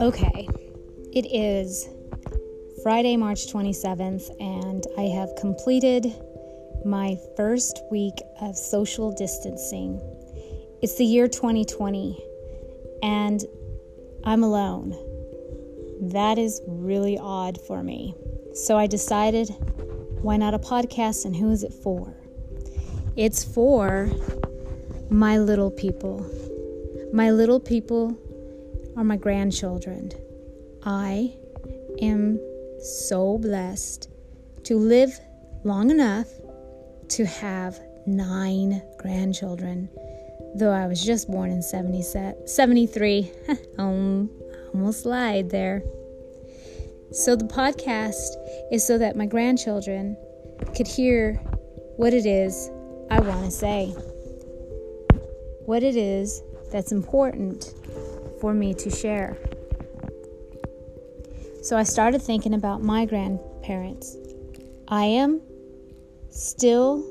Okay, it is Friday, March 27th, and I have completed my first week of social distancing. It's the year 2020, and I'm alone. That is really odd for me. So I decided why not a podcast, and who is it for? It's for my little people. My little people are my grandchildren. I am so blessed to live long enough to have nine grandchildren, though I was just born in 70, 73. um, almost lied there. So, the podcast is so that my grandchildren could hear what it is I want to say, what it is that's important for me to share. So I started thinking about my grandparents. I am still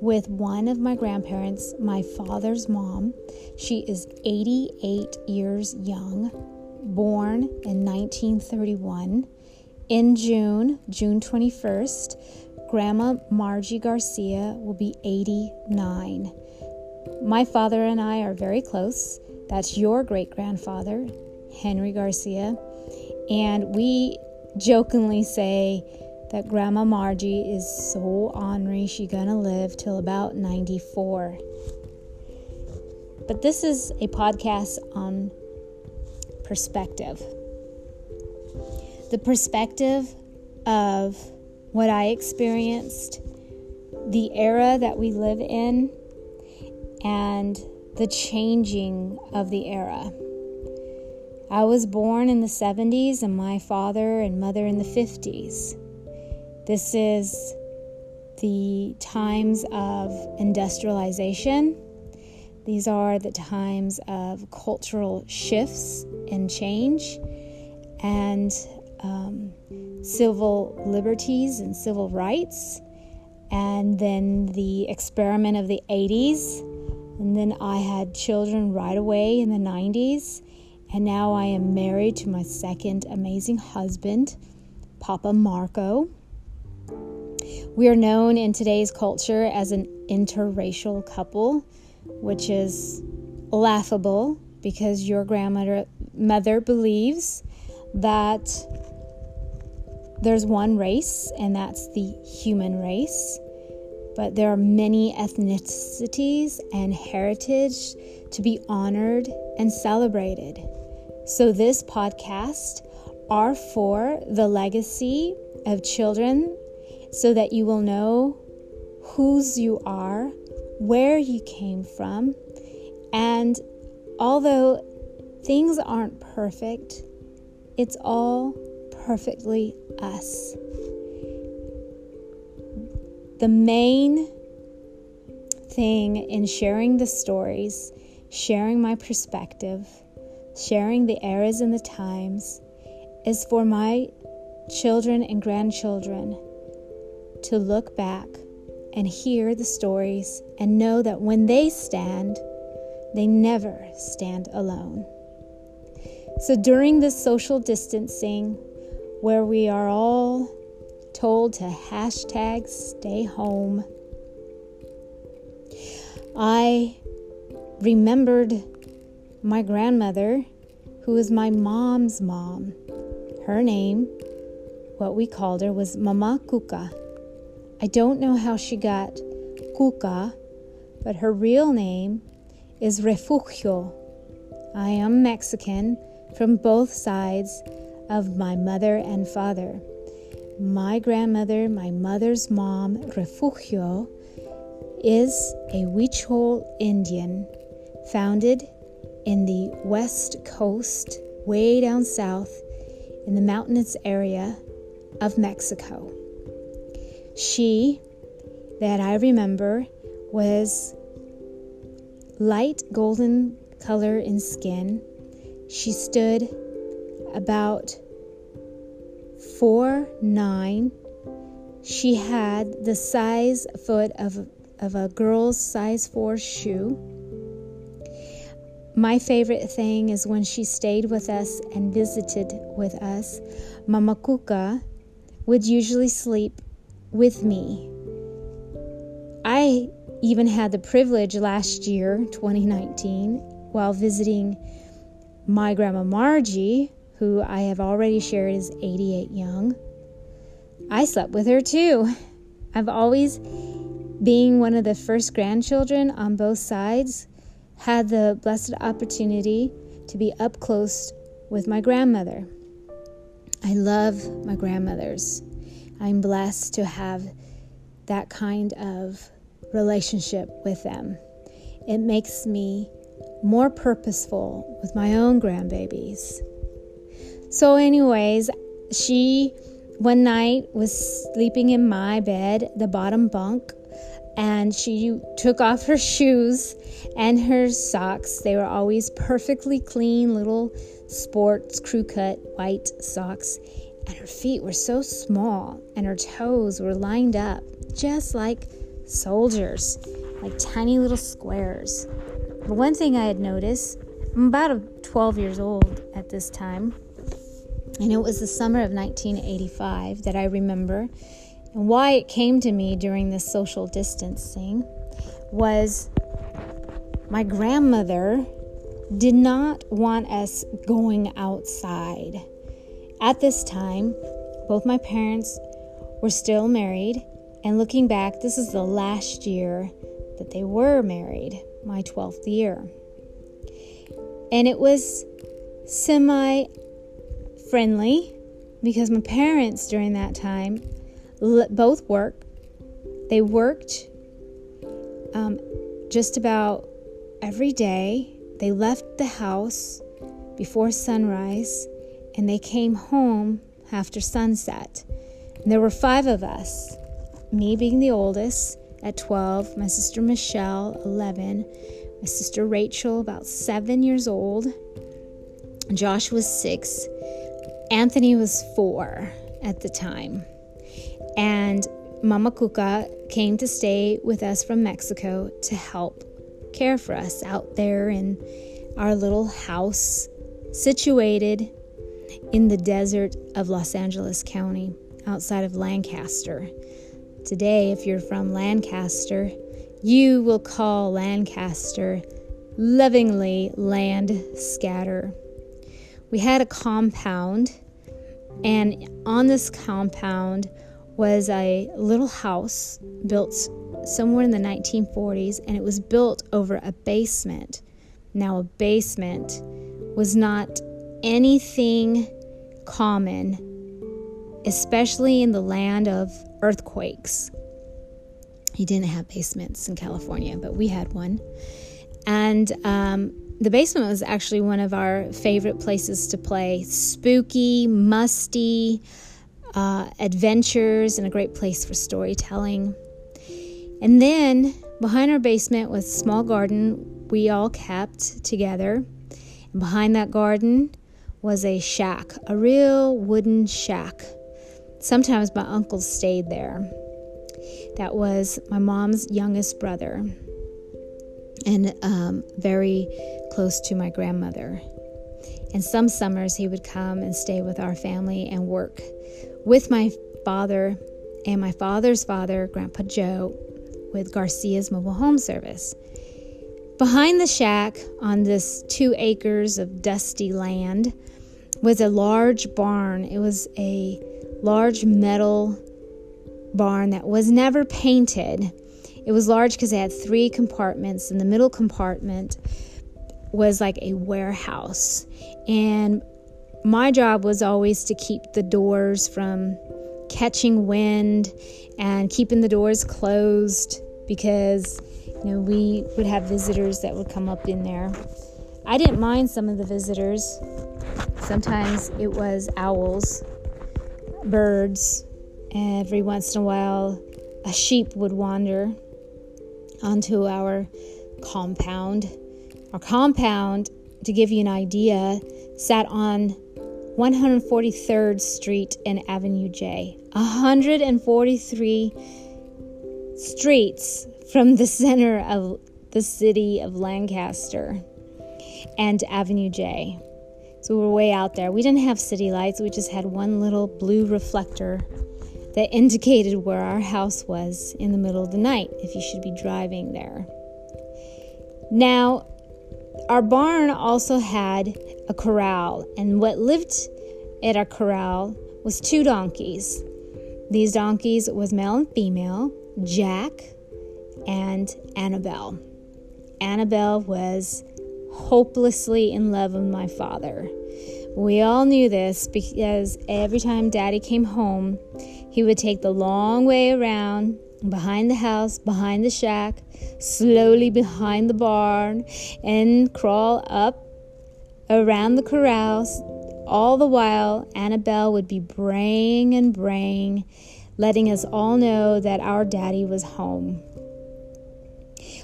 with one of my grandparents, my father's mom. She is 88 years young, born in 1931. In June, June 21st, Grandma Margie Garcia will be 89. My father and I are very close. That's your great grandfather, Henry Garcia. And we jokingly say that Grandma Margie is so ornery she gonna live till about 94. But this is a podcast on perspective. The perspective of what I experienced, the era that we live in, and the changing of the era. I was born in the 70s and my father and mother in the 50s. This is the times of industrialization. These are the times of cultural shifts and change and um, civil liberties and civil rights. And then the experiment of the 80s and then I had children right away in the 90s. And now I am married to my second amazing husband, Papa Marco. We are known in today's culture as an interracial couple, which is laughable because your grandmother mother believes that there's one race and that's the human race but there are many ethnicities and heritage to be honored and celebrated. So, this podcast are for the legacy of children so that you will know whose you are, where you came from, and although things aren't perfect, it's all perfectly us. The main thing in sharing the stories, sharing my perspective, sharing the eras and the times is for my children and grandchildren to look back and hear the stories and know that when they stand, they never stand alone. So during this social distancing, where we are all told to hashtag stay home. I remembered my grandmother, who was my mom's mom. Her name, what we called her, was Mama Cuca. I don't know how she got Cuca, but her real name is Refugio. I am Mexican from both sides of my mother and father. My grandmother, my mother's mom, Refugio, is a Huichol Indian founded in the west coast, way down south in the mountainous area of Mexico. She, that I remember, was light golden color in skin. She stood about four nine. She had the size foot of of a girl's size 4 shoe. My favorite thing is when she stayed with us and visited with us, Mama Cuca would usually sleep with me. I even had the privilege last year, 2019, while visiting my grandma Margie, who I have already shared is 88 young. I slept with her too. I've always, being one of the first grandchildren on both sides, had the blessed opportunity to be up close with my grandmother. I love my grandmothers. I'm blessed to have that kind of relationship with them. It makes me more purposeful with my own grandbabies. So, anyways, she one night was sleeping in my bed, the bottom bunk, and she took off her shoes and her socks. They were always perfectly clean, little sports crew cut white socks. And her feet were so small, and her toes were lined up just like soldiers, like tiny little squares. But one thing I had noticed, I'm about 12 years old at this time, and it was the summer of 1985 that I remember. And why it came to me during this social distancing was my grandmother did not want us going outside. At this time, both my parents were still married, and looking back, this is the last year that they were married, my 12th year. And it was semi friendly because my parents during that time both work. They worked um, just about every day. They left the house before sunrise and they came home after sunset. And there were five of us, me being the oldest at 12, my sister Michelle, 11, my sister Rachel, about seven years old, Josh was six, Anthony was four at the time. And Mama Cuca came to stay with us from Mexico to help care for us out there in our little house situated in the desert of Los Angeles County outside of Lancaster. Today, if you're from Lancaster, you will call Lancaster lovingly Land Scatter. We had a compound, and on this compound was a little house built somewhere in the 1940s, and it was built over a basement. Now, a basement was not anything common, especially in the land of earthquakes. He didn't have basements in California, but we had one. And um, the basement was actually one of our favorite places to play. Spooky, musty, uh, adventures and a great place for storytelling. And then behind our basement was a small garden we all kept together. And behind that garden was a shack, a real wooden shack. Sometimes my uncle stayed there. That was my mom's youngest brother and um, very close to my grandmother. And some summers he would come and stay with our family and work with my father and my father's father, Grandpa Joe, with Garcia's Mobile Home Service. Behind the shack, on this two acres of dusty land, was a large barn. It was a large metal barn that was never painted. It was large because it had three compartments, and the middle compartment was like a warehouse. And my job was always to keep the doors from catching wind and keeping the doors closed because you know we would have visitors that would come up in there. I didn't mind some of the visitors. Sometimes it was owls, birds, every once in a while a sheep would wander onto our compound. Our compound, to give you an idea, sat on 143rd Street and Avenue J. 143 streets from the center of the city of Lancaster and Avenue J. So we were way out there. We didn't have city lights, we just had one little blue reflector that indicated where our house was in the middle of the night if you should be driving there. Now, our barn also had a corral, and what lived at our corral was two donkeys. These donkeys was male and female, Jack and Annabelle. Annabelle was hopelessly in love with my father. We all knew this because every time daddy came home, he would take the long way around behind the house, behind the shack, slowly behind the barn, and crawl up around the corrals. All the while, Annabelle would be braying and braying, letting us all know that our daddy was home.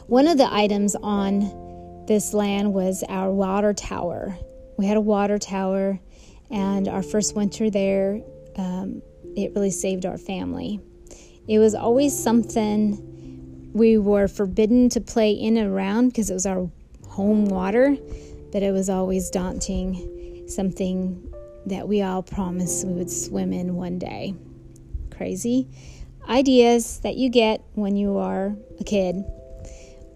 One of the items on this land was our water tower. We had a water tower, and our first winter there, um, it really saved our family. It was always something we were forbidden to play in and around because it was our home water, but it was always daunting, something that we all promised we would swim in one day. Crazy ideas that you get when you are a kid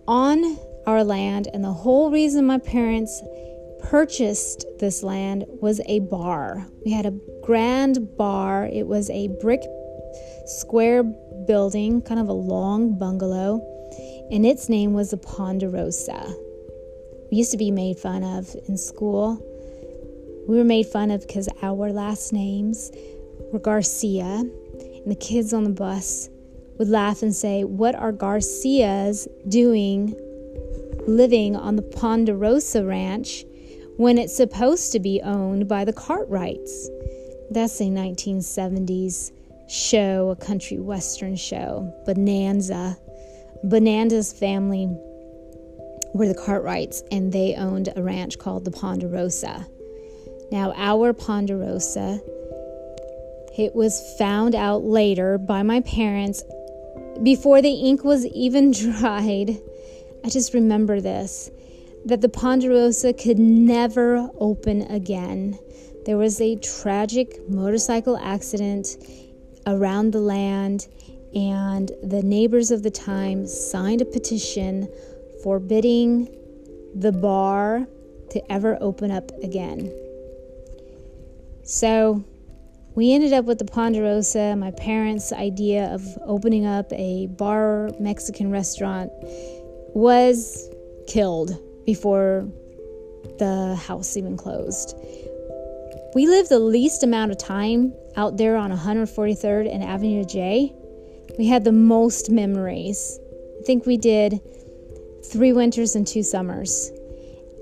on our land, and the whole reason my parents purchased this land was a bar. We had a grand bar. It was a brick square building, kind of a long bungalow, and its name was the Ponderosa. We used to be made fun of in school. We were made fun of because our last names were Garcia, and the kids on the bus would laugh and say, What are Garcias doing living on the Ponderosa Ranch when it's supposed to be owned by the Cartwrights? That's a 1970s show, a country western show, Bonanza. Bonanza's family were the Cartwrights, and they owned a ranch called the Ponderosa. Now, our Ponderosa, it was found out later by my parents before the ink was even dried, I just remember this that the Ponderosa could never open again. There was a tragic motorcycle accident around the land, and the neighbors of the time signed a petition forbidding the bar to ever open up again. So we ended up with the Ponderosa. My parents' idea of opening up a bar Mexican restaurant was killed before the house even closed. We lived the least amount of time out there on 143rd and Avenue J. We had the most memories. I think we did three winters and two summers.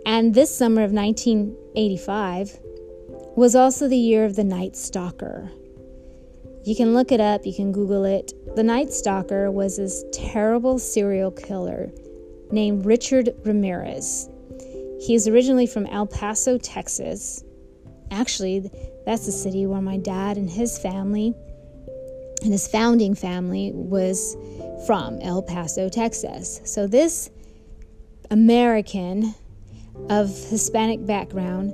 And this summer of 1985, was also the year of the Night Stalker. You can look it up, you can Google it. The Night Stalker was this terrible serial killer named Richard Ramirez. He is originally from El Paso, Texas. Actually, that's the city where my dad and his family and his founding family was from El Paso, Texas. So this American of Hispanic background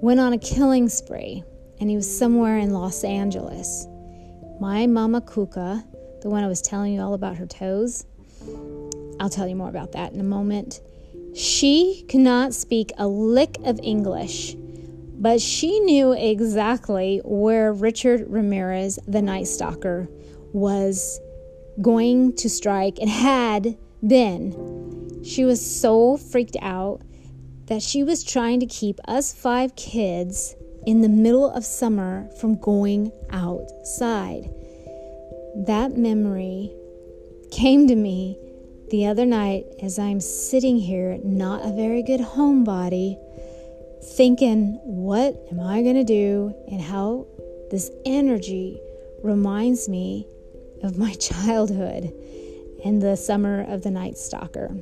went on a killing spree, and he was somewhere in Los Angeles. My mama Cuca, the one I was telling you all about her toes, I'll tell you more about that in a moment. She could not speak a lick of English, but she knew exactly where Richard Ramirez, the Night Stalker, was going to strike and had been. She was so freaked out that she was trying to keep us five kids in the middle of summer from going outside. That memory came to me the other night as I'm sitting here, not a very good homebody, thinking, what am I going to do? And how this energy reminds me of my childhood and the summer of the Night Stalker.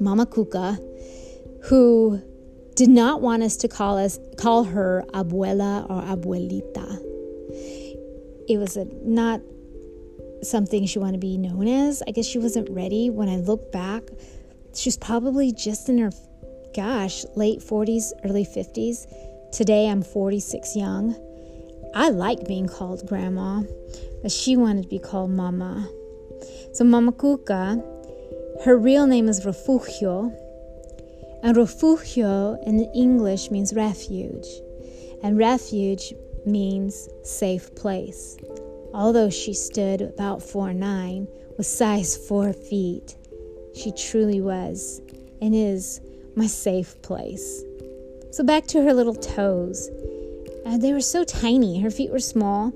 Mama Cuca who did not want us to call us call her abuela or abuelita. It was a not something she wanted to be known as. I guess she wasn't ready. When I look back, she was probably just in her, gosh, late 40s, early 50s. Today I'm 46 young. I like being called grandma, but she wanted to be called mama. So Mama Cuca, her real name is Refugio, and refugio in English means refuge, and refuge means safe place. Although she stood about four nine, with size four feet, she truly was and is my safe place. So back to her little toes. Uh, they were so tiny. Her feet were small.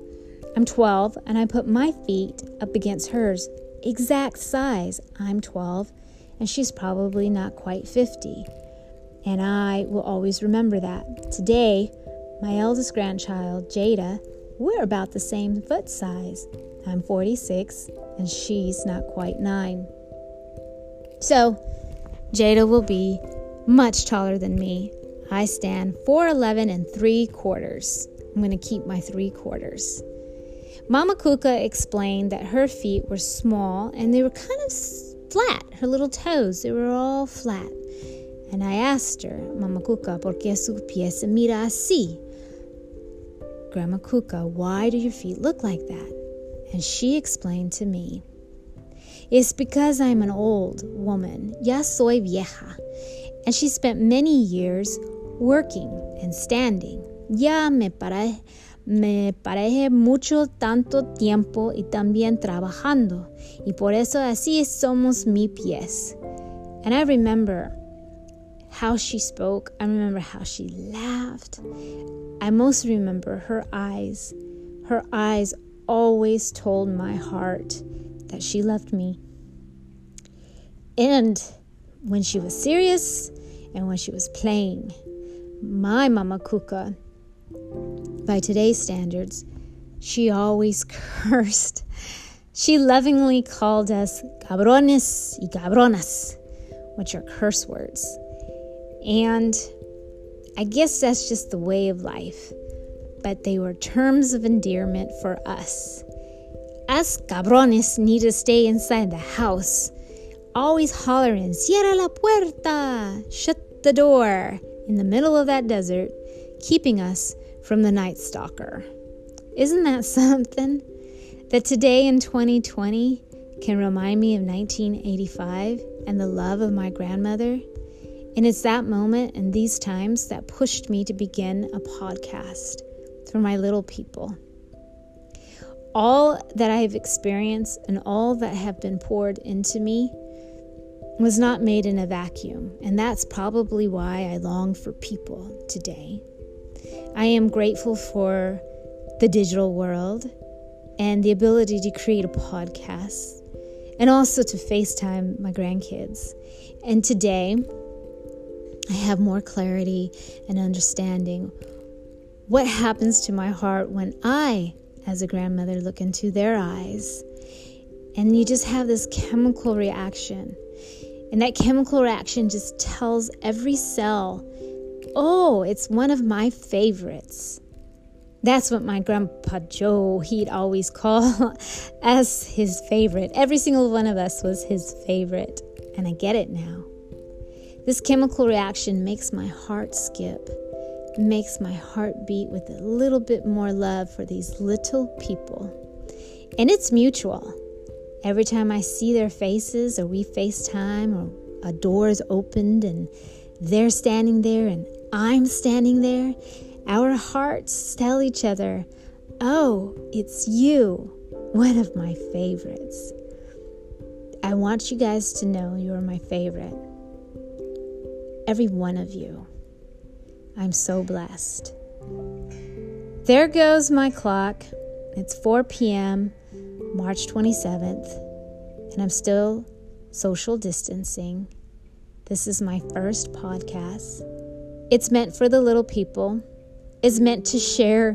I'm 12, and I put my feet up against hers, exact size. I'm 12, and she's probably not quite 50. And I will always remember that. Today, my eldest grandchild, Jada, we're about the same foot size. I'm 46, and she's not quite nine. So, Jada will be much taller than me, I stand 4'11 and 3 quarters. I'm going to keep my 3 quarters. Mama Cuca explained that her feet were small and they were kind of flat, her little toes, they were all flat. And I asked her, Mama Cuca, ¿por qué su pie se mira así? Grandma Cuca, why do your feet look like that? And she explained to me, It's because I'm an old woman. Ya soy vieja. And she spent many years working and standing. Ya me parece, me parece mucho tanto tiempo y también trabajando. Y por eso así somos mi pies. And I remember how she spoke. I remember how she laughed. I most remember her eyes. Her eyes always told my heart that she loved me. And when she was serious and when she was playing, my Mama Cuca, by today's standards, she always cursed. She lovingly called us cabrones y cabronas, which are curse words. And I guess that's just the way of life. But they were terms of endearment for us. Us cabrones need to stay inside the house, always hollering, Cierra la puerta! Shut the door! in the middle of that desert, keeping us from the night stalker. Isn't that something? That today in 2020 can remind me of 1985 and the love of my grandmother. And it's that moment and these times that pushed me to begin a podcast for my little people. All that I have experienced and all that have been poured into me was not made in a vacuum, and that's probably why I long for people today. I am grateful for the digital world and the ability to create a podcast and also to FaceTime my grandkids. And today, I have more clarity and understanding what happens to my heart when I, as a grandmother, look into their eyes. And you just have this chemical reaction and that chemical reaction just tells every cell, oh, it's one of my favorites. That's what my grandpa Joe, he'd always call as his favorite. Every single one of us was his favorite. And I get it now. This chemical reaction makes my heart skip, makes my heart beat with a little bit more love for these little people. And it's mutual. Every time I see their faces, or we FaceTime, or a door is opened and they're standing there and I'm standing there, our hearts tell each other, Oh, it's you, one of my favorites. I want you guys to know you're my favorite. Every one of you. I'm so blessed. There goes my clock. It's 4 p.m. March 27th, and I'm still social distancing. This is my first podcast. It's meant for the little people, it's meant to share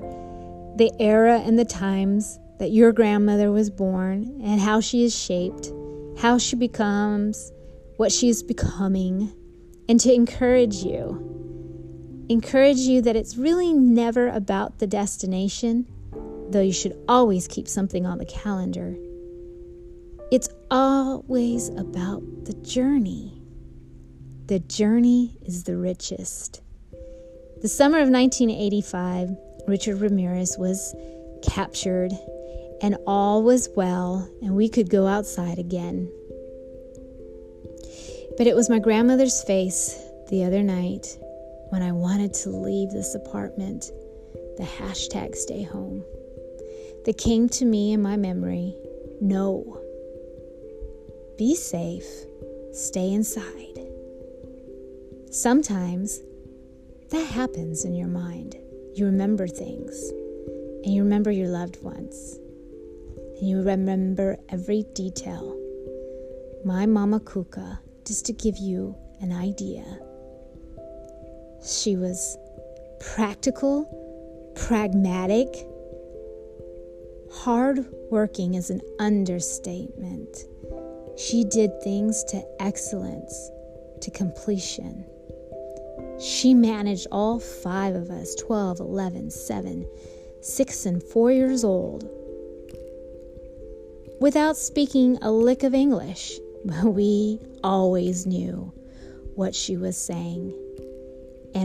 the era and the times that your grandmother was born and how she is shaped, how she becomes what she is becoming, and to encourage you. Encourage you that it's really never about the destination though you should always keep something on the calendar. It's always about the journey. The journey is the richest. The summer of 1985, Richard Ramirez was captured, and all was well, and we could go outside again. But it was my grandmother's face the other night when I wanted to leave this apartment, the hashtag stay home, that came to me in my memory no. Be safe, stay inside. Sometimes that happens in your mind. You remember things, and you remember your loved ones, and you remember every detail. My Mama Cuca, just to give you an idea, she was practical, pragmatic, hard working is an understatement. She did things to excellence, to completion. She managed all five of us 12, 11, 7, 6, and 4 years old without speaking a lick of English, but we always knew what she was saying.